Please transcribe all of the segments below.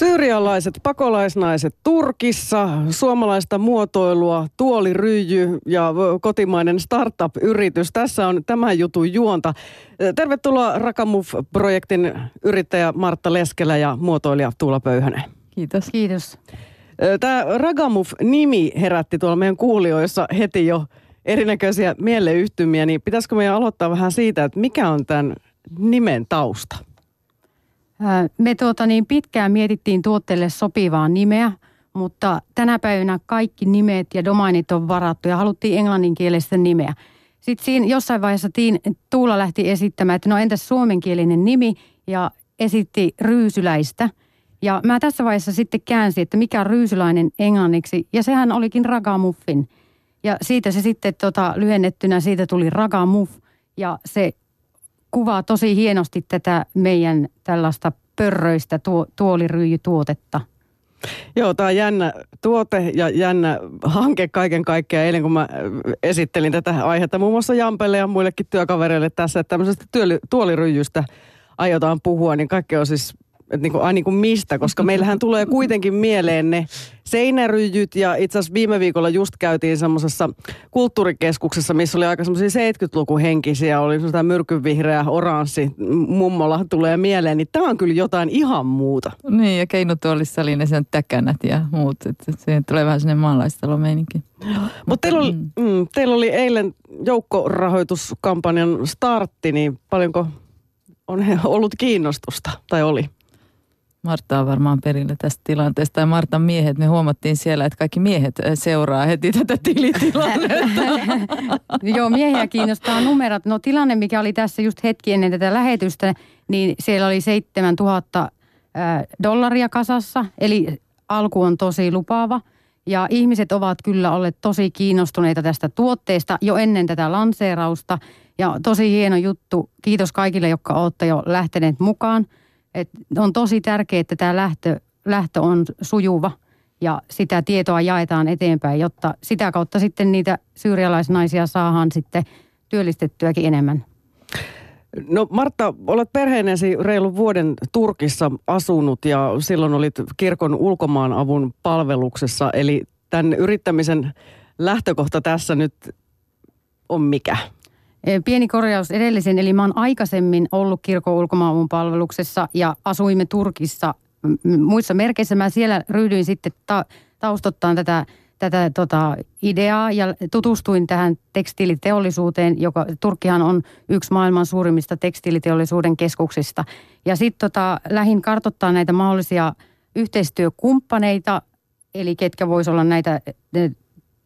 Syyrialaiset pakolaisnaiset Turkissa, suomalaista muotoilua, tuoliryjy ja kotimainen startup-yritys. Tässä on tämän jutun juonta. Tervetuloa Rakamuf-projektin yrittäjä Martta Leskelä ja muotoilija Tuula Pöyhönen. Kiitos. Kiitos. Tämä Ragamuf-nimi herätti tuolla meidän kuulijoissa heti jo erinäköisiä mieleyhtymiä, niin pitäisikö meidän aloittaa vähän siitä, että mikä on tämän nimen tausta? Me tuota niin pitkään mietittiin tuotteelle sopivaa nimeä, mutta tänä päivänä kaikki nimet ja domainit on varattu ja haluttiin englanninkielistä nimeä. Sitten siinä jossain vaiheessa tiin, Tuula lähti esittämään, että no entäs suomenkielinen nimi ja esitti ryysyläistä. Ja mä tässä vaiheessa sitten käänsin, että mikä on ryysyläinen englanniksi ja sehän olikin ragamuffin. Ja siitä se sitten tota, lyhennettynä, siitä tuli ragamuff ja se kuvaa tosi hienosti tätä meidän tällaista pörröistä tuo, tuoliryijytuotetta. Joo, tämä on jännä tuote ja jännä hanke kaiken kaikkiaan. Eilen kun mä esittelin tätä aihetta muun muassa Jampelle ja muillekin työkavereille tässä, että tämmöisestä tuoliryijystä aiotaan puhua, niin kaikki on siis että niin kuin, ai niin kuin mistä, koska meillähän tulee kuitenkin mieleen ne seinäryjyt ja itse asiassa viime viikolla just käytiin semmoisessa kulttuurikeskuksessa, missä oli aika semmoisia 70-lukun henkisiä, oli semmoista myrkyvihreä, oranssi, mummola tulee mieleen, niin tämä on kyllä jotain ihan muuta. Niin ja keinutuolissa oli ne sen täkänät ja muut, että siihen tulee vähän sinne maalaistalomeininki. Mutta teillä, oli, mm. mm, teillä oli eilen joukkorahoituskampanjan startti, niin paljonko on ollut kiinnostusta, tai oli? Martta on varmaan perillä tästä tilanteesta. Ja Martan miehet, me huomattiin siellä, että kaikki miehet seuraa heti tätä tilitilannetta. Joo, miehiä kiinnostaa numerot. No tilanne, mikä oli tässä just hetki ennen tätä lähetystä, niin siellä oli 7000 dollaria kasassa. Eli alku on tosi lupaava. Ja ihmiset ovat kyllä olleet tosi kiinnostuneita tästä tuotteesta jo ennen tätä lanseerausta. Ja tosi hieno juttu. Kiitos kaikille, jotka olette jo lähteneet mukaan – et on tosi tärkeää, että tämä lähtö, lähtö on sujuva ja sitä tietoa jaetaan eteenpäin, jotta sitä kautta sitten niitä syyrialaisnaisia saadaan sitten työllistettyäkin enemmän. No Martta, olet perheenesi reilun vuoden Turkissa asunut ja silloin olit kirkon ulkomaanavun palveluksessa. Eli tämän yrittämisen lähtökohta tässä nyt on mikä? Pieni korjaus edellisen, eli mä oon aikaisemmin ollut kirkon ulkomaanavun palveluksessa ja asuimme Turkissa muissa merkeissä. Mä siellä ryhdyin sitten ta- taustottaan tätä, tätä tota, ideaa ja tutustuin tähän tekstiiliteollisuuteen, joka Turkkihan on yksi maailman suurimmista tekstiiliteollisuuden keskuksista. Ja sitten tota, lähin kartottaa näitä mahdollisia yhteistyökumppaneita, eli ketkä voisivat olla näitä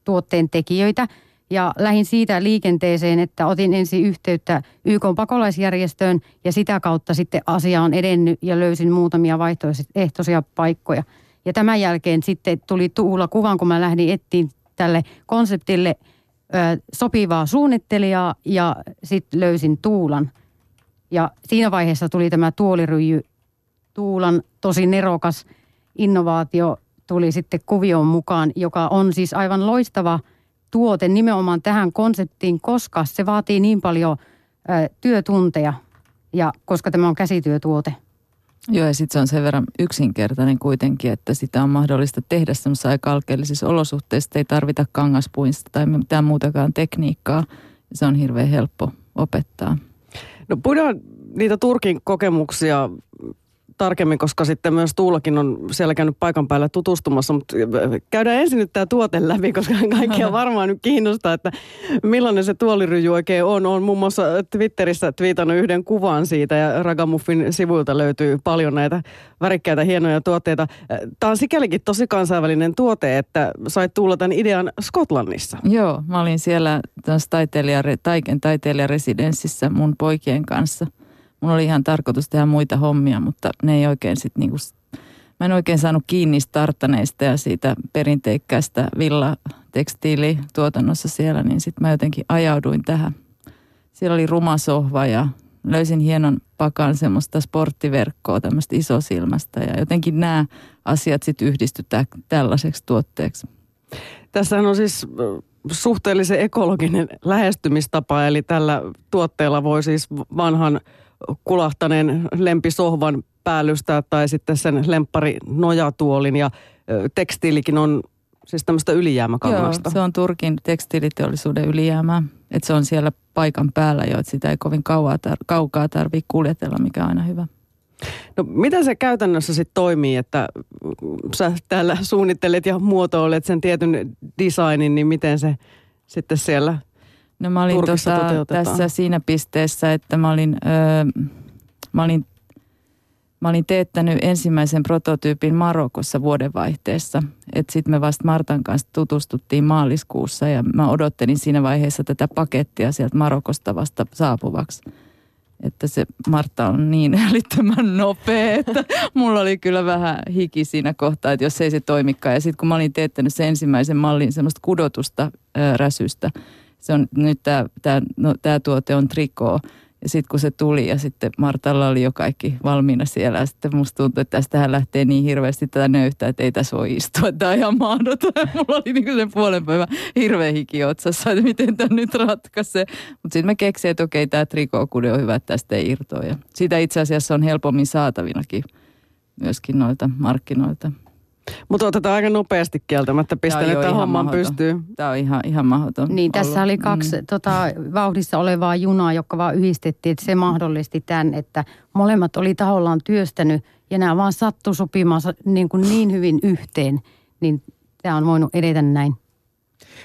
tuotteen tekijöitä – ja lähin siitä liikenteeseen, että otin ensin yhteyttä YK pakolaisjärjestöön ja sitä kautta sitten asia on edennyt ja löysin muutamia vaihtoehtoisia paikkoja. Ja tämän jälkeen sitten tuli Tuula kuvan, kun mä lähdin etsiin tälle konseptille ö, sopivaa suunnittelijaa ja sitten löysin Tuulan. Ja siinä vaiheessa tuli tämä tuoliryjy. Tuulan tosi nerokas innovaatio tuli sitten kuvioon mukaan, joka on siis aivan loistava – tuote nimenomaan tähän konseptiin, koska se vaatii niin paljon ä, työtunteja ja koska tämä on käsityötuote. Joo, ja sitten se on sen verran yksinkertainen kuitenkin, että sitä on mahdollista tehdä semmoisissa aika alkeellisissa olosuhteissa. Ei tarvita kangaspuista tai mitään muutakaan tekniikkaa. Se on hirveän helppo opettaa. No puhutaan niitä Turkin kokemuksia tarkemmin, koska sitten myös Tuulakin on siellä käynyt paikan päällä tutustumassa, mutta käydään ensin nyt tämä tuote läpi, koska kaikkia varmaan nyt kiinnostaa, että millainen se tuoliryjy oikein on. On muun muassa Twitterissä twiitannut yhden kuvan siitä ja Ragamuffin sivuilta löytyy paljon näitä värikkäitä hienoja tuotteita. Tämä on sikälikin tosi kansainvälinen tuote, että sait tulla tämän idean Skotlannissa. Joo, mä olin siellä taiteilijaresidenssissä mun poikien kanssa – Mun oli ihan tarkoitus tehdä muita hommia, mutta ne ei oikein sitten niinku, mä en oikein saanut kiinni starttaneista ja siitä perinteikkäästä villatekstiilituotannossa siellä, niin sitten mä jotenkin ajauduin tähän. Siellä oli ruma sohva ja löysin hienon pakan semmoista sporttiverkkoa tämmöistä isosilmästä ja jotenkin nämä asiat sitten yhdistytään tällaiseksi tuotteeksi. Tässähän on siis suhteellisen ekologinen lähestymistapa, eli tällä tuotteella voi siis vanhan kulahtaneen lempisohvan päällystää tai sitten sen lemppari nojatuolin ja tekstiilikin on siis tämmöistä ylijäämäkangasta. Joo, se on Turkin tekstiiliteollisuuden ylijäämää. Että se on siellä paikan päällä jo, että sitä ei kovin kauaa tar- kaukaa tarvitse kuljetella, mikä on aina hyvä. No miten se käytännössä sitten toimii, että sä täällä suunnittelet ja muotoilet sen tietyn designin, niin miten se sitten siellä No mä olin tuossa tässä siinä pisteessä, että mä olin, öö, mä olin Mä olin teettänyt ensimmäisen prototyypin Marokossa vuodenvaihteessa. Että sitten me vasta Martan kanssa tutustuttiin maaliskuussa ja mä odottelin siinä vaiheessa tätä pakettia sieltä Marokosta vasta saapuvaksi. Että se Martta on niin älyttömän nopea, että mulla oli kyllä vähän hiki siinä kohtaa, että jos ei se toimikaan. Ja sitten kun mä olin teettänyt sen ensimmäisen mallin semmoista kudotusta ää, räsystä, se on nyt tämä no, tuote on trikoo ja sitten kun se tuli ja sitten Martalla oli jo kaikki valmiina siellä ja sitten musta tuntui, että tästähän lähtee niin hirveästi tätä nöyhtää, että ei tässä voi istua. Tämä on ihan mahdoton. Mulla oli niin sen puolen päivän hirveä hiki otsassa, että miten tämä nyt ratkaisee. Mutta sitten me keksin, että okei, tämä trikookude on hyvä, että tästä ei irtoa. Ja siitä itse asiassa on helpommin saatavinakin myöskin noilta markkinoilta. Mutta otetaan aika nopeasti kieltämättä pistänyt että homman pystyy. Tämä on ihan, ihan mahdoton. Niin, tässä oli kaksi mm. tota, vauhdissa olevaa junaa, joka vaan yhdistettiin, että se mahdollisti tämän, että molemmat oli tahollaan työstänyt ja nämä vaan sattu sopimaan niin, kuin niin hyvin yhteen, niin tämä on voinut edetä näin.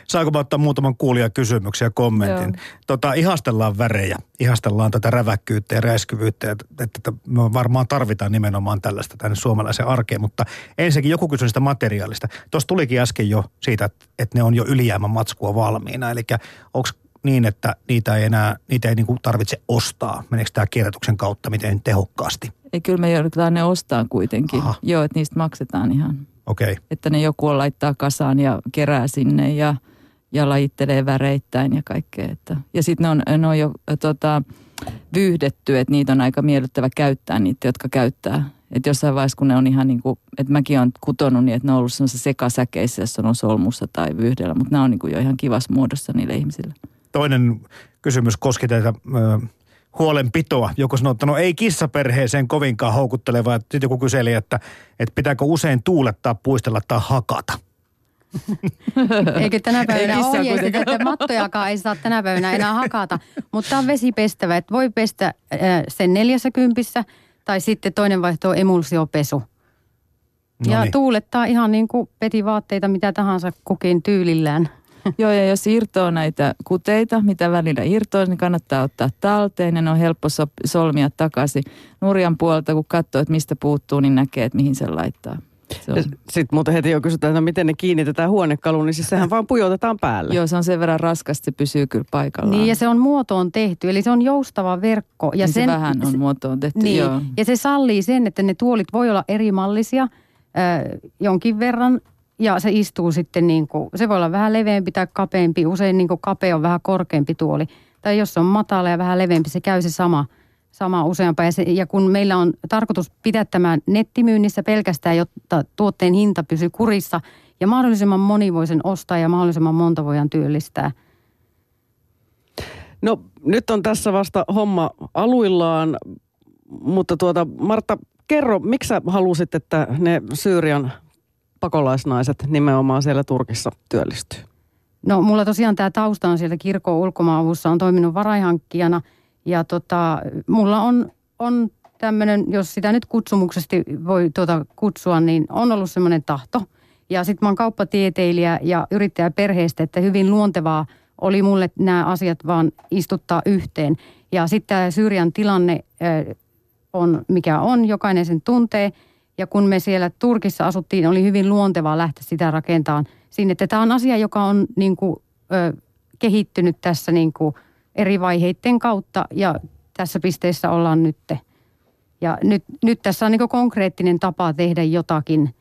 Saanko mä ottaa muutaman kuulijakysymyksen ja kommentin? Tota, ihastellaan värejä, ihastellaan tätä räväkkyyttä ja räiskyvyyttä, että, että me varmaan tarvitaan nimenomaan tällaista tänne suomalaiseen arkeen, mutta ensinnäkin joku kysyi sitä materiaalista. Tuossa tulikin äsken jo siitä, että ne on jo ylijäämän matskua valmiina, eli onko niin, että niitä ei enää, niitä ei niinku tarvitse ostaa? Meneekö tämä kierrätyksen kautta miten tehokkaasti? Ei, kyllä me joudutaan ne ostaa kuitenkin. Aha. Joo, että niistä maksetaan ihan. Okay. Että ne joku laittaa kasaan ja kerää sinne ja – ja lajittelee väreittäin ja kaikkea. Että. Ja sitten ne on, ne on jo tota, vyyhdetty, että niitä on aika miellyttävä käyttää, niitä, jotka käyttää. Että jossain vaiheessa, kun ne on ihan niin kuin, että mäkin olen kutonut niin, että ne on ollut sellaisessa sekasäkeissä, jossa on solmussa tai vyhdellä, mutta nämä on niin kuin jo ihan kivassa muodossa niille ihmisille. Toinen kysymys koski tätä ö, huolenpitoa. Joku sanoi, että no ei kissaperheeseen kovinkaan houkuttelevaa. Sitten joku kyseli, että, että pitääkö usein tuulettaa, puistella tai hakata. Eikö tänä päivänä ohjeisteta, että mattojakaan ei saa tänä päivänä enää hakata. Mutta tämä on vesipestävä, että voi pestä äh, sen neljässä kympissä tai sitten toinen vaihtoehto on emulsiopesu. No ja niin. tuulettaa ihan niin kuin peti vaatteita mitä tahansa kukin tyylillään. Joo, ja jos irtoaa näitä kuteita, mitä välillä irtoaa, niin kannattaa ottaa talteen ja ne on helppo solmia takaisin. Nurjan puolelta, kun katsoo, että mistä puuttuu, niin näkee, että mihin se laittaa. Sitten muuten heti jo kysytään, että no miten ne kiinnitetään huonekaluun, niin siis sehän vaan pujotetaan päälle. Joo, se on sen verran raskasta, se pysyy kyllä paikallaan. Niin, ja se on muotoon tehty, eli se on joustava verkko. Ja niin sen, se vähän on muotoon tehty, niin, joo. Ja se sallii sen, että ne tuolit voi olla eri mallisia äh, jonkin verran, ja se istuu sitten niin kuin, se voi olla vähän leveämpi tai kapeampi, usein niin kuin kapea on vähän korkeampi tuoli. Tai jos on matala ja vähän leveämpi, se käy se sama – sama useampaa. Ja, ja kun meillä on tarkoitus pitää tämä nettimyynnissä pelkästään, jotta tuotteen hinta pysyy kurissa ja mahdollisimman moni voi sen ostaa ja mahdollisimman monta voidaan työllistää. No nyt on tässä vasta homma aluillaan, mutta tuota Martta, kerro, miksi sä halusit, että ne Syyrian pakolaisnaiset nimenomaan siellä Turkissa työllistyy? No mulla tosiaan tämä tausta on sieltä kirkon ulkomaavussa, on toiminut varaihankkijana – ja tota, mulla on, on tämmöinen, jos sitä nyt kutsumuksesti voi tuota kutsua, niin on ollut semmoinen tahto. Ja sitten mä oon kauppatieteilijä ja yrittäjä perheestä, että hyvin luontevaa oli mulle nämä asiat vaan istuttaa yhteen. Ja sitten tämä Syyrian tilanne on mikä on, jokainen sen tuntee. Ja kun me siellä Turkissa asuttiin, oli hyvin luontevaa lähteä sitä rakentamaan sinne. Että tämä on asia, joka on niin kuin, ö, kehittynyt tässä niin kuin – eri vaiheiden kautta ja tässä pisteessä ollaan nyt. Ja nyt, nyt tässä on niin konkreettinen tapa tehdä jotakin.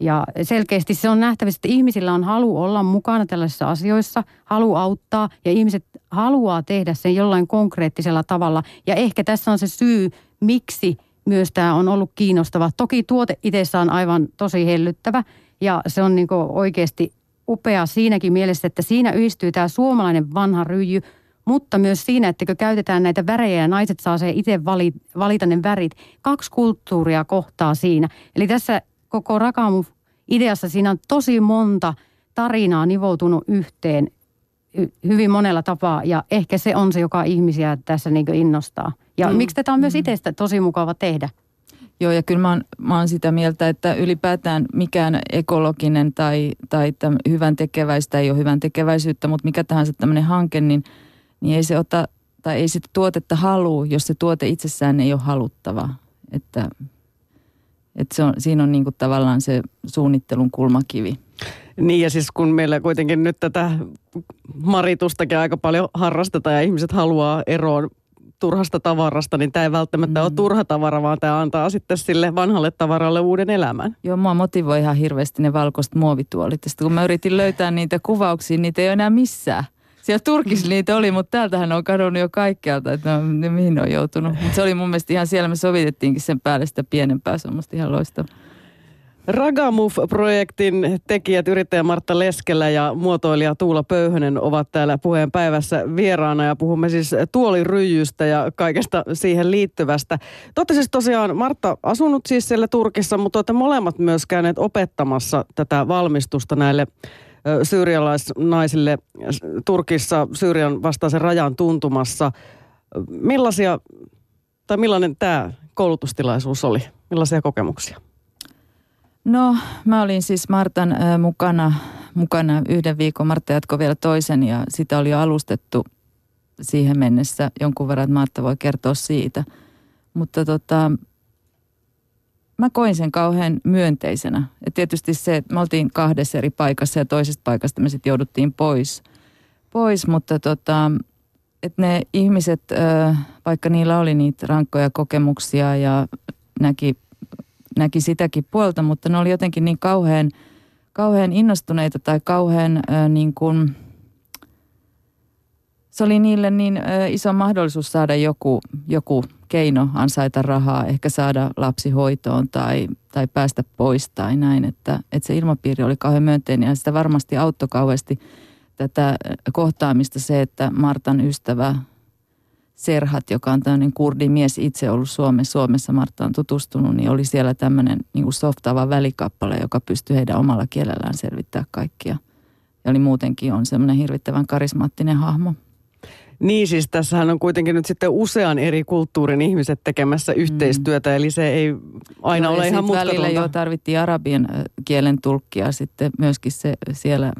Ja selkeästi se on nähtävissä, että ihmisillä on halu olla mukana tällaisissa asioissa, halu auttaa ja ihmiset haluaa tehdä sen jollain konkreettisella tavalla. Ja ehkä tässä on se syy, miksi myös tämä on ollut kiinnostava. Toki tuote itsessään on aivan tosi hellyttävä ja se on niin oikeasti upea siinäkin mielessä, että siinä yhdistyy tämä suomalainen vanha ryijy – mutta myös siinä, että kun käytetään näitä värejä ja naiset saa se itse valita, valita ne värit. Kaksi kulttuuria kohtaa siinä. Eli tässä koko Rakamu ideassa siinä on tosi monta tarinaa nivoutunut yhteen hyvin monella tapaa ja ehkä se on se, joka ihmisiä tässä niin innostaa. Ja mm. miksi tätä on myös mm. itsestä tosi mukava tehdä. Joo, ja kyllä mä oon, mä oon sitä mieltä, että ylipäätään mikään ekologinen tai, tai hyvän tekeväistä ei ole hyvän tekeväisyyttä, mutta mikä tahansa tämmöinen hanke, niin, niin ei se ota, tai ei sitä tuotetta halua, jos se tuote itsessään ei ole haluttava. Että, että se on, siinä on niin kuin tavallaan se suunnittelun kulmakivi. Niin ja siis kun meillä kuitenkin nyt tätä maritustakin aika paljon harrastetaan ja ihmiset haluaa eroon turhasta tavarasta, niin tämä ei välttämättä mm. ole turha tavara, vaan tämä antaa sitten sille vanhalle tavaralle uuden elämän. Joo, mua motivoi ihan hirveästi ne valkoiset muovituolit. Sitten kun mä yritin löytää niitä kuvauksia, niitä ei ole enää missään. Siellä Turkissa niitä oli, mutta täältähän on kadonnut jo kaikkialta, että no, mihin on joutunut. Mutta se oli mun mielestä ihan siellä, me sovitettiinkin sen päälle sitä pienempää, se on musta ihan loistava. Ragamuf-projektin tekijät, yrittäjä Martta Leskelä ja muotoilija Tuula Pöyhönen ovat täällä puheen päivässä vieraana ja puhumme siis tuoliryijystä ja kaikesta siihen liittyvästä. Totta siis tosiaan Martta asunut siis siellä Turkissa, mutta olette molemmat myös käyneet opettamassa tätä valmistusta näille syyrialaisnaisille Turkissa Syyrian vastaisen rajan tuntumassa. Millaisia, tai millainen tämä koulutustilaisuus oli? Millaisia kokemuksia? No, mä olin siis Martan äh, mukana, mukana yhden viikon. Martta jatkoi vielä toisen ja sitä oli jo alustettu siihen mennessä jonkun verran, että Martta voi kertoa siitä. Mutta tota, mä koin sen kauhean myönteisenä. Et tietysti se, että me oltiin kahdessa eri paikassa ja toisesta paikasta me sitten jouduttiin pois. pois mutta tota, että ne ihmiset, vaikka niillä oli niitä rankkoja kokemuksia ja näki näki sitäkin puolta, mutta ne oli jotenkin niin kauhean, kauhean innostuneita tai kauhean äh, niin kuin, se oli niille niin äh, iso mahdollisuus saada joku, joku keino ansaita rahaa, ehkä saada lapsi hoitoon tai, tai päästä pois tai näin, että, että se ilmapiiri oli kauhean myönteinen. Ja sitä varmasti auttoi kauheasti tätä kohtaamista se, että Martan ystävä Serhat, joka on tämmöinen kurdimies itse ollut Suomessa, Suomessa Martta on tutustunut, niin oli siellä tämmöinen niin kuin softaava välikappale, joka pystyi heidän omalla kielellään selvittää kaikkia. Ja oli muutenkin on semmoinen hirvittävän karismaattinen hahmo. Niin siis tässähän on kuitenkin nyt sitten usean eri kulttuurin ihmiset tekemässä yhteistyötä, mm. eli se ei aina Joo, ole ihan mutkatonta. Välillä jo tarvittiin arabian kielen tulkkia sitten myöskin se siellä,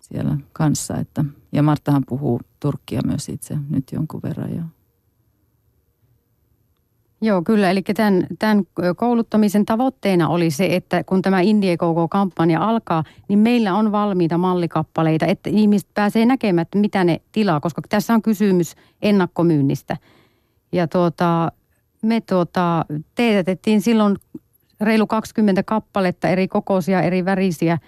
siellä kanssa, että – ja Marttahan puhuu turkkia myös itse nyt jonkun verran jo. Joo, kyllä. Eli tämän, tämän kouluttamisen tavoitteena oli se, että kun tämä Indiegogo-kampanja alkaa, niin meillä on valmiita mallikappaleita, että ihmiset pääsee näkemään, että mitä ne tilaa, koska tässä on kysymys ennakkomyynnistä. Ja tuota, me tuota, teetätettiin silloin reilu 20 kappaletta eri kokoisia, eri värisiä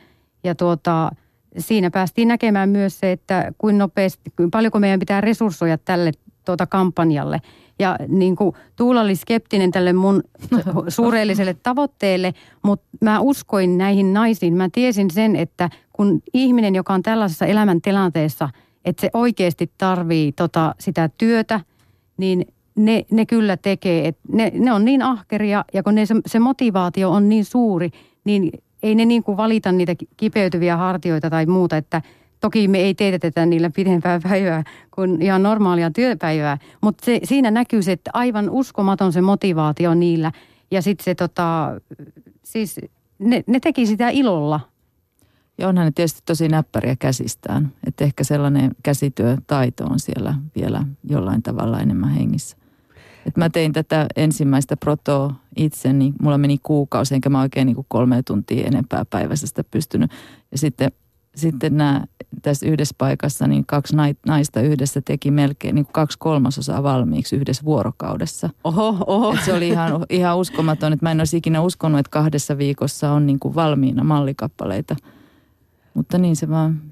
ja tuota, siinä päästiin näkemään myös se, että kuin nopeasti, paljonko meidän pitää resurssoida tälle tuota kampanjalle. Ja niin kuin Tuula oli skeptinen tälle mun suureelliselle tavoitteelle, mutta mä uskoin näihin naisiin. Mä tiesin sen, että kun ihminen, joka on tällaisessa elämäntilanteessa, että se oikeasti tarvii tota, sitä työtä, niin ne, ne kyllä tekee. Et ne, ne on niin ahkeria ja kun ne, se, se motivaatio on niin suuri, niin ei ne niin kuin valita niitä kipeytyviä hartioita tai muuta, että toki me ei teetetä niillä pidempää päivää kuin ihan normaalia työpäivää, mutta se, siinä näkyy se, että aivan uskomaton se motivaatio niillä ja sitten se tota, siis ne, ne teki sitä ilolla. Ja onhan ne tietysti tosi näppäriä käsistään, että ehkä sellainen käsityötaito on siellä vielä jollain tavalla enemmän hengissä. Et mä tein tätä ensimmäistä protoa itse, niin mulla meni kuukausi, enkä mä oikein niin kuin kolme tuntia enempää päivässä sitä pystynyt. Ja sitten, sitten nämä tässä yhdessä paikassa, niin kaksi naista yhdessä teki melkein niin kuin kaksi kolmasosaa valmiiksi yhdessä vuorokaudessa. Oho, oho. Et se oli ihan, ihan uskomaton, että mä en olisi ikinä uskonut, että kahdessa viikossa on niin kuin valmiina mallikappaleita. Mutta niin se vaan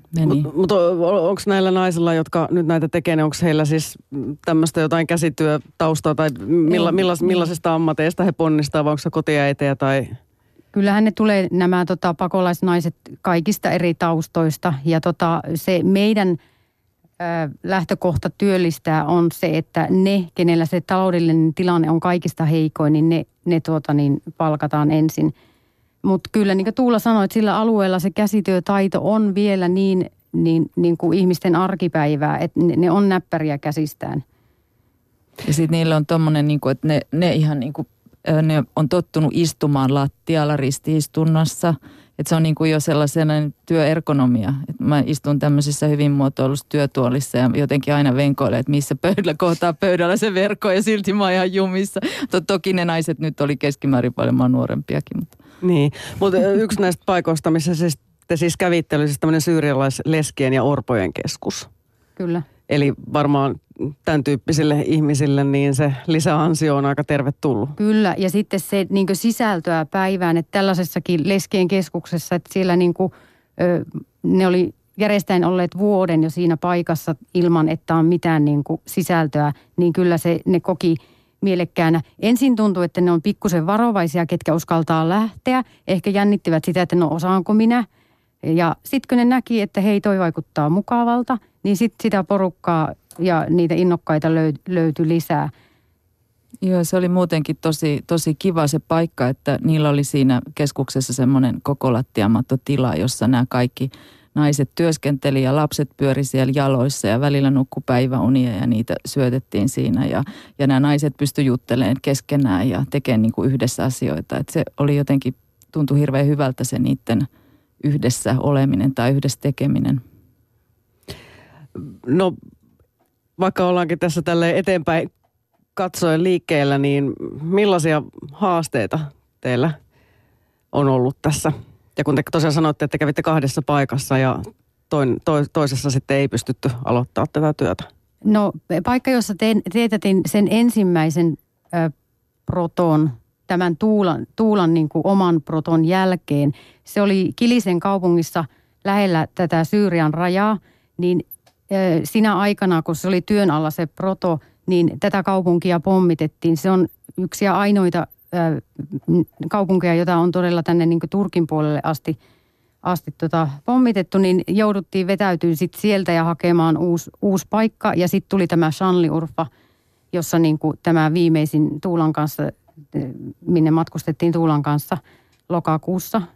Mutta mut onko näillä naisilla, jotka nyt näitä tekee, niin onko heillä siis tämmöistä jotain käsityötaustaa tai milla, millas, millaisista ammateista he ponnistaa, vai onko se kotiäitejä tai... Kyllähän ne tulee nämä tota, pakolaisnaiset kaikista eri taustoista. Ja tota, se meidän lähtökohta työllistää on se, että ne, kenellä se taloudellinen tilanne on kaikista heikoin, niin ne, ne tuota, niin palkataan ensin. Mutta kyllä niin kuin Tuula sanoi, että sillä alueella se käsityötaito on vielä niin, niin, niin kuin ihmisten arkipäivää, että ne, ne on näppäriä käsistään. Ja sitten niillä on tommonen, niin kuin, että ne, ne ihan niin kuin, ne on tottunut istumaan lattialla ristiistunnassa – että se on niin kuin jo sellainen työergonomia. Että mä istun tämmöisessä hyvin muotoilussa työtuolissa ja jotenkin aina venkoilen, että missä pöydällä kohtaa pöydällä se verkko ja silti mä oon ihan jumissa. Toki ne naiset nyt oli keskimäärin paljon nuorempiakin. Mutta. Niin, mutta yksi näistä paikoista, missä siis, te siis kävitte, oli siis tämmöinen syyrialaisleskien ja orpojen keskus. Kyllä. Eli varmaan tämän tyyppisille ihmisille, niin se lisäansio on aika tervetullut. Kyllä, ja sitten se niin sisältöä päivään, että tällaisessakin leskien keskuksessa, että siellä niin kuin, ne oli järjestäen olleet vuoden jo siinä paikassa ilman, että on mitään niin kuin sisältöä, niin kyllä se, ne koki mielekkäänä. Ensin tuntui, että ne on pikkusen varovaisia, ketkä uskaltaa lähteä. Ehkä jännittivät sitä, että no osaanko minä. Ja sitten kun ne näki, että hei toi vaikuttaa mukavalta, niin sitten sitä porukkaa ja niitä innokkaita löytyi lisää. Joo, se oli muutenkin tosi, tosi kiva se paikka, että niillä oli siinä keskuksessa semmoinen koko tila, jossa nämä kaikki naiset työskenteli ja lapset pyöri siellä jaloissa ja välillä nukku päiväunia ja niitä syötettiin siinä. Ja, ja nämä naiset pysty juttelemaan keskenään ja tekemään niin kuin yhdessä asioita. Et se oli jotenkin, tuntui hirveän hyvältä se niiden yhdessä oleminen tai yhdessä tekeminen. No vaikka ollaankin tässä tälle eteenpäin katsoen liikkeellä, niin millaisia haasteita teillä on ollut tässä? Ja kun te tosiaan sanoitte, että kävitte kahdessa paikassa ja toin, to, toisessa sitten ei pystytty aloittaa tätä työtä. No paikka, jossa te, teetätin sen ensimmäisen ö, proton, tämän Tuulan, Tuulan niin kuin oman proton jälkeen, se oli Kilisen kaupungissa lähellä tätä Syyrian rajaa, niin sinä aikana, kun se oli työn alla se proto, niin tätä kaupunkia pommitettiin. Se on yksi ja ainoita kaupunkeja, jota on todella tänne niin Turkin puolelle asti, asti tota, pommitettu, niin jouduttiin vetäytyä sit sieltä ja hakemaan uusi, uusi paikka. Ja sitten tuli tämä Shanli-Urfa, jossa niin tämä viimeisin Tuulan kanssa, minne matkustettiin Tuulan kanssa lokakuussa –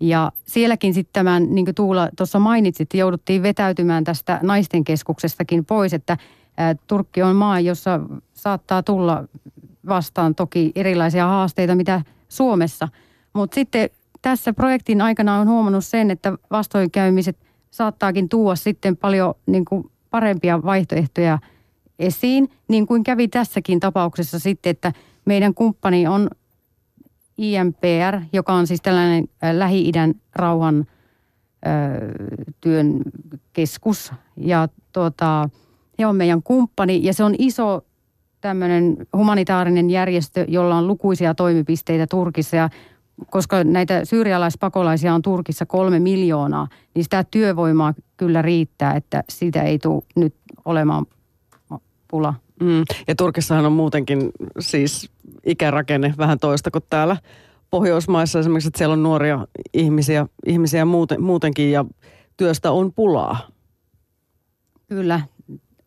ja sielläkin sitten tämän, niin kuin Tuula tuossa mainitsit, jouduttiin vetäytymään tästä naisten keskuksestakin pois, että Turkki on maa, jossa saattaa tulla vastaan toki erilaisia haasteita, mitä Suomessa. Mutta sitten tässä projektin aikana on huomannut sen, että vastoinkäymiset saattaakin tuoda sitten paljon niin kuin parempia vaihtoehtoja esiin, niin kuin kävi tässäkin tapauksessa sitten, että meidän kumppani on IMPR, joka on siis tällainen Lähi-idän rauhan työn keskus. Ja tuota, he on meidän kumppani ja se on iso tämmöinen humanitaarinen järjestö, jolla on lukuisia toimipisteitä Turkissa ja koska näitä syyrialaispakolaisia on Turkissa kolme miljoonaa, niin sitä työvoimaa kyllä riittää, että siitä ei tule nyt olemaan pula. Mm. Ja Turkissahan on muutenkin siis ikärakenne vähän toista kuin täällä Pohjoismaissa esimerkiksi, että siellä on nuoria ihmisiä, ihmisiä muuten, muutenkin ja työstä on pulaa. Kyllä,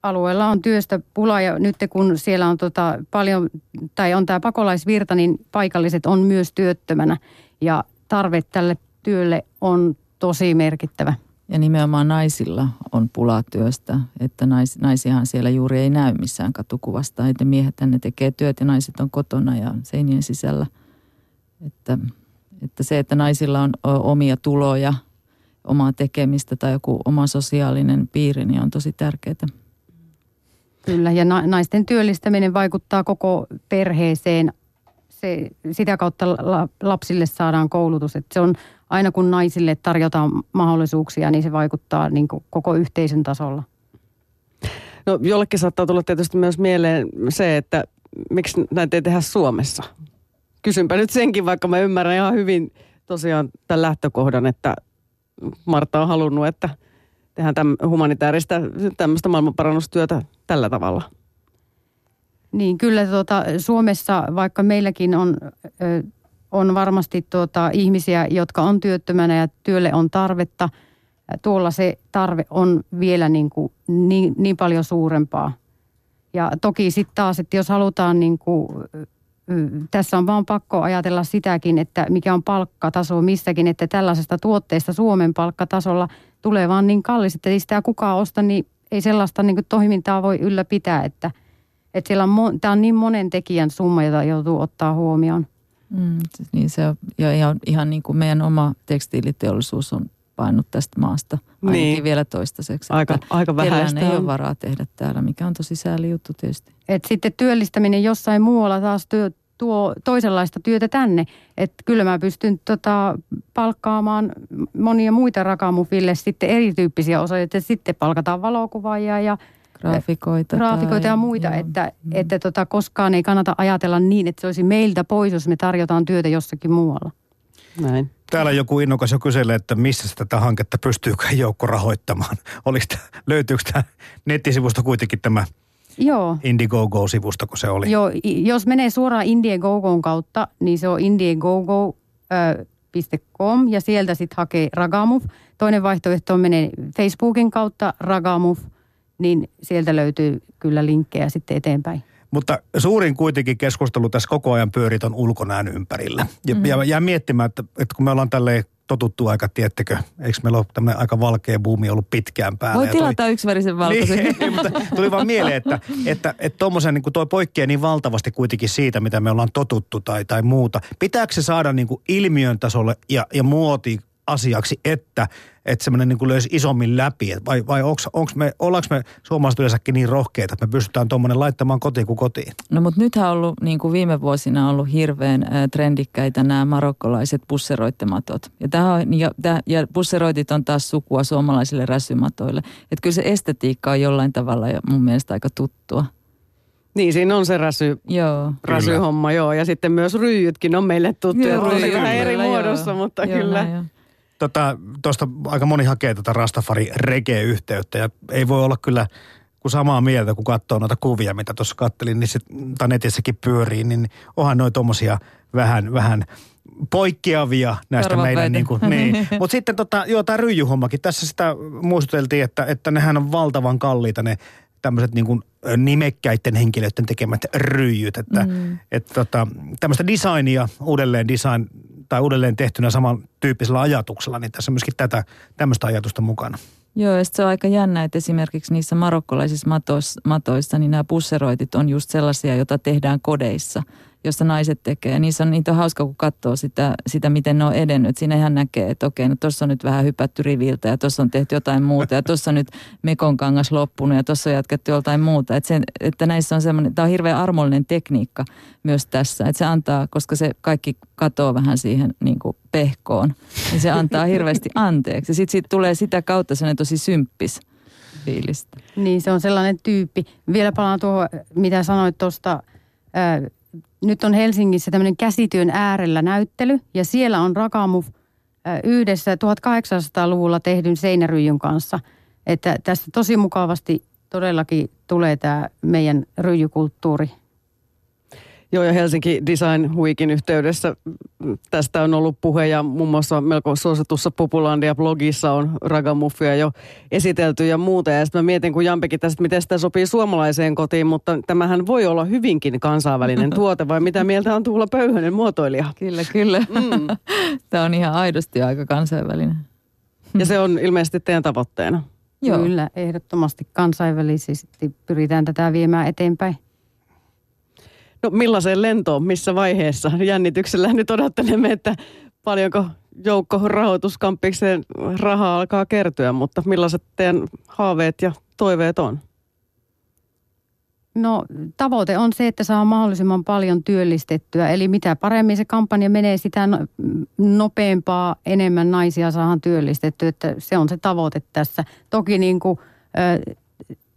alueella on työstä pulaa ja nyt kun siellä on tota paljon, tai on tämä pakolaisvirta, niin paikalliset on myös työttömänä ja tarve tälle työlle on tosi merkittävä. Ja nimenomaan naisilla on pulaa työstä, että nais, naisihan siellä juuri ei näy missään katukuvasta. Että miehet ne tekee työt ja naiset on kotona ja seinien sisällä. Että, että se, että naisilla on omia tuloja, omaa tekemistä tai joku oma sosiaalinen piiri, niin on tosi tärkeää. Kyllä, ja naisten työllistäminen vaikuttaa koko perheeseen. Se, sitä kautta lapsille saadaan koulutus. Että se on aina kun naisille tarjotaan mahdollisuuksia, niin se vaikuttaa niin koko yhteisön tasolla. No jollekin saattaa tulla tietysti myös mieleen se, että miksi näitä ei tehdä Suomessa. Kysynpä nyt senkin, vaikka mä ymmärrän ihan hyvin tosiaan tämän lähtökohdan, että Martta on halunnut, että tehdään täm, humanitaarista tämmöistä maailmanparannustyötä tällä tavalla. Niin kyllä tuota, Suomessa, vaikka meilläkin on on varmasti tuota, ihmisiä, jotka on työttömänä ja työlle on tarvetta. tuolla se tarve on vielä niin, kuin niin, niin paljon suurempaa. Ja toki sitten taas, että jos halutaan niin kuin, tässä on vaan pakko ajatella sitäkin, että mikä on palkkataso missäkin, että tällaisesta tuotteesta Suomen palkkatasolla tulee vaan niin kallis, että ei sitä kukaan osta, niin ei sellaista niin toimintaa voi ylläpitää, että, että siellä on, tämä on niin monen tekijän summa, jota joutuu ottaa huomioon. Mm, niin se on, ja ihan, ihan niin kuin meidän oma tekstiiliteollisuus on painut tästä maasta ainakin niin. vielä toistaiseksi. Aika, aika vähäistä ei ole varaa tehdä täällä, mikä on tosi sääli juttu tietysti. Et sitten työllistäminen jossain muualla taas työ, tuo toisenlaista työtä tänne. Että kyllä mä pystyn tota, palkkaamaan monia muita rakamufille sitten erityyppisiä osaajia, että sitten palkataan valokuvaajia ja graafikoita, graafikoita tai, ja muita, joo. että, mm. että tota, koskaan ei kannata ajatella niin, että se olisi meiltä pois, jos me tarjotaan työtä jossakin muualla. Näin. Täällä joku innokas jo kyselee, että missä tätä hanketta pystyykö joukko rahoittamaan. Oliko löytyykö tämä nettisivusta kuitenkin tämä Joo. Indiegogo-sivusta, kun se oli? Joo, jos menee suoraan Indiegogon kautta, niin se on indiegogo.com ja sieltä sitten hakee Ragamuf. Toinen vaihtoehto on menee Facebookin kautta Ragamuf, niin sieltä löytyy kyllä linkkejä sitten eteenpäin. Mutta suurin kuitenkin keskustelu tässä koko ajan pyörit on ulkonäön ympärillä. Ja, mm-hmm. ja jää miettimään, että, että kun me ollaan tälleen totuttu aika, tiettekö, eikö meillä ole tämmöinen aika valkea buumi ollut pitkään päällä. Voi tilata toi... yksivärisen valkoisen. Niin, niin, mutta tuli vaan mieleen, että, että, että tommosen, niin toi poikkeaa niin valtavasti kuitenkin siitä, mitä me ollaan totuttu tai, tai muuta. Pitääkö se saada niin kuin ilmiön tasolle ja, ja muoti asiaksi, että, että semmoinen niin löysi isommin läpi? Vai, vai onks, onks me, ollaanko me suomalaiset yleensäkin niin rohkeita, että me pystytään tuommoinen laittamaan kotiin kuin kotiin? No mutta nythän on ollut niin kuin viime vuosina ollut hirveän trendikkäitä nämä marokkolaiset pusseroittematot. Ja, tämä on, ja, tämä, ja pusseroitit on taas sukua suomalaisille räsymatoille. Että kyllä se estetiikka on jollain tavalla mun mielestä aika tuttua. Niin, siinä on se räsy, joo. räsyhomma, joo. Ja sitten myös ryijytkin on meille tuttuja. Joo, ryijyt, vähän eri muodossa, joo. mutta joo, kyllä. Näin, Tota, tuosta aika moni hakee tätä Rastafari rege-yhteyttä ja ei voi olla kyllä kun samaa mieltä, kun katsoo noita kuvia, mitä tuossa kattelin, niin sit, tai netissäkin pyörii, niin onhan noin tuommoisia vähän, vähän poikkeavia näistä meidän niin kuin, niin. Mutta sitten tota, joo, tämä ryijyhommakin, tässä sitä muistuteltiin, että, että nehän on valtavan kalliita ne tämmöiset niin kuin nimekkäiden henkilöiden tekemät ryijyt, että mm. et, tota, tämmöistä designia, uudelleen design tai uudelleen tehtynä samantyyppisellä ajatuksella, niin tässä on myöskin tätä, tämmöistä ajatusta mukana. Joo, ja se on aika jännä, että esimerkiksi niissä marokkolaisissa matoissa, matoissa, niin nämä pusseroitit on just sellaisia, joita tehdään kodeissa – jossa naiset tekee. Niissä on, niitä on hauska, kun katsoo sitä, sitä, miten ne on edennyt. Siinä ihan näkee, että okei, no tuossa on nyt vähän hypätty riviltä ja tuossa on tehty jotain muuta ja tuossa on nyt mekon kangas loppunut ja tuossa on jatkettu jotain muuta. Että, sen, että näissä on semmoinen, tämä on hirveän armollinen tekniikka myös tässä. Että se antaa, koska se kaikki katoo vähän siihen niin kuin pehkoon, niin se antaa hirveästi anteeksi. Sitten siitä tulee sitä kautta sellainen tosi symppis fiilistä. Niin, se on sellainen tyyppi. Vielä palaan tuohon, mitä sanoit tuosta nyt on Helsingissä tämmöinen käsityön äärellä näyttely ja siellä on Rakamu yhdessä 1800-luvulla tehdyn seinäryijyn kanssa. Että tästä tosi mukavasti todellakin tulee tämä meidän ryijykulttuuri Joo, ja Helsinki Design Weekin yhteydessä tästä on ollut puhe ja muun muassa melko suositussa Populandia-blogissa on ragamuffia jo esitelty ja muuta. Ja sitten mä mietin, kun Jampekin tästä, miten sitä sopii suomalaiseen kotiin, mutta tämähän voi olla hyvinkin kansainvälinen tuote, vai mitä mieltä on Tuula Pöyhönen muotoilija? Kyllä, kyllä. Mm. Tämä on ihan aidosti aika kansainvälinen. Ja se on ilmeisesti teidän tavoitteena? Joo. Kyllä, ehdottomasti kansainvälisesti pyritään tätä viemään eteenpäin. No millaiseen lentoon, missä vaiheessa? Jännityksellä nyt odottelemme, että paljonko joukko rahoituskampikseen rahaa alkaa kertyä, mutta millaiset teidän haaveet ja toiveet on? No tavoite on se, että saa mahdollisimman paljon työllistettyä. Eli mitä paremmin se kampanja menee, sitä no, nopeampaa enemmän naisia saadaan työllistettyä. Että se on se tavoite tässä. Toki niin kuin,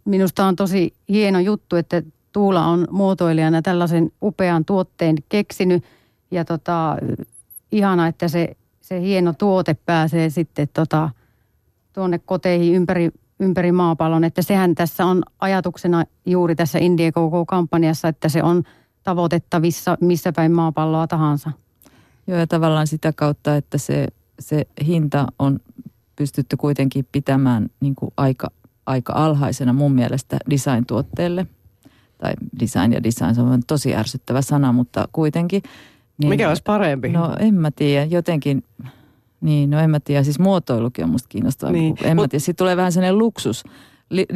minusta on tosi hieno juttu, että Tuula on muotoilijana tällaisen upean tuotteen keksinyt ja tota, ihana, että se, se hieno tuote pääsee sitten tota, tuonne koteihin ympäri, ympäri maapallon. Että sehän tässä on ajatuksena juuri tässä Indiegogo-kampanjassa, että se on tavoitettavissa missä päin maapalloa tahansa. Joo ja tavallaan sitä kautta, että se, se hinta on pystytty kuitenkin pitämään niin kuin aika, aika alhaisena mun mielestä design-tuotteelle. Tai design ja design, se on tosi ärsyttävä sana, mutta kuitenkin. Niin, Mikä olisi parempi? No en mä tiedä, jotenkin, niin no en mä tiedä, siis muotoilukin on musta kiinnostavaa. Niin. En Mut, mä tiedä, sitten tulee vähän sellainen luksus,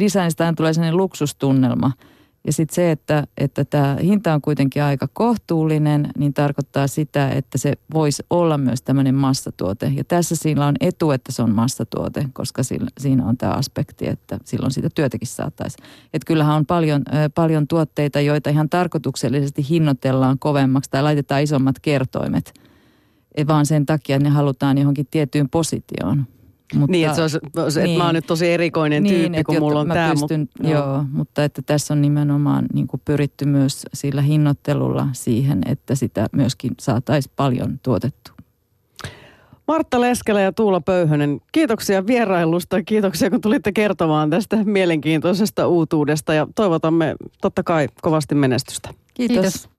designista tulee sellainen luksustunnelma – ja sitten se, että, että tämä hinta on kuitenkin aika kohtuullinen, niin tarkoittaa sitä, että se voisi olla myös tämmöinen massatuote. Ja tässä sillä on etu, että se on massatuote, koska siinä on tämä aspekti, että silloin siitä työtäkin saataisiin. Että kyllähän on paljon, paljon tuotteita, joita ihan tarkoituksellisesti hinnoitellaan kovemmaksi tai laitetaan isommat kertoimet. Vaan sen takia, että ne halutaan johonkin tiettyyn positioon. Mutta, niin, että, se olisi, niin, että mä oon nyt tosi erikoinen niin, tyyppi, kun mulla on tämä. Pystyn, mutta, joo. joo, mutta että tässä on nimenomaan niin kuin pyritty myös sillä hinnoittelulla siihen, että sitä myöskin saataisiin paljon tuotettu. Martta Leskelä ja Tuula Pöyhönen, kiitoksia vierailusta. Kiitoksia, kun tulitte kertomaan tästä mielenkiintoisesta uutuudesta ja toivotamme totta kai kovasti menestystä. Kiitos. Kiitos.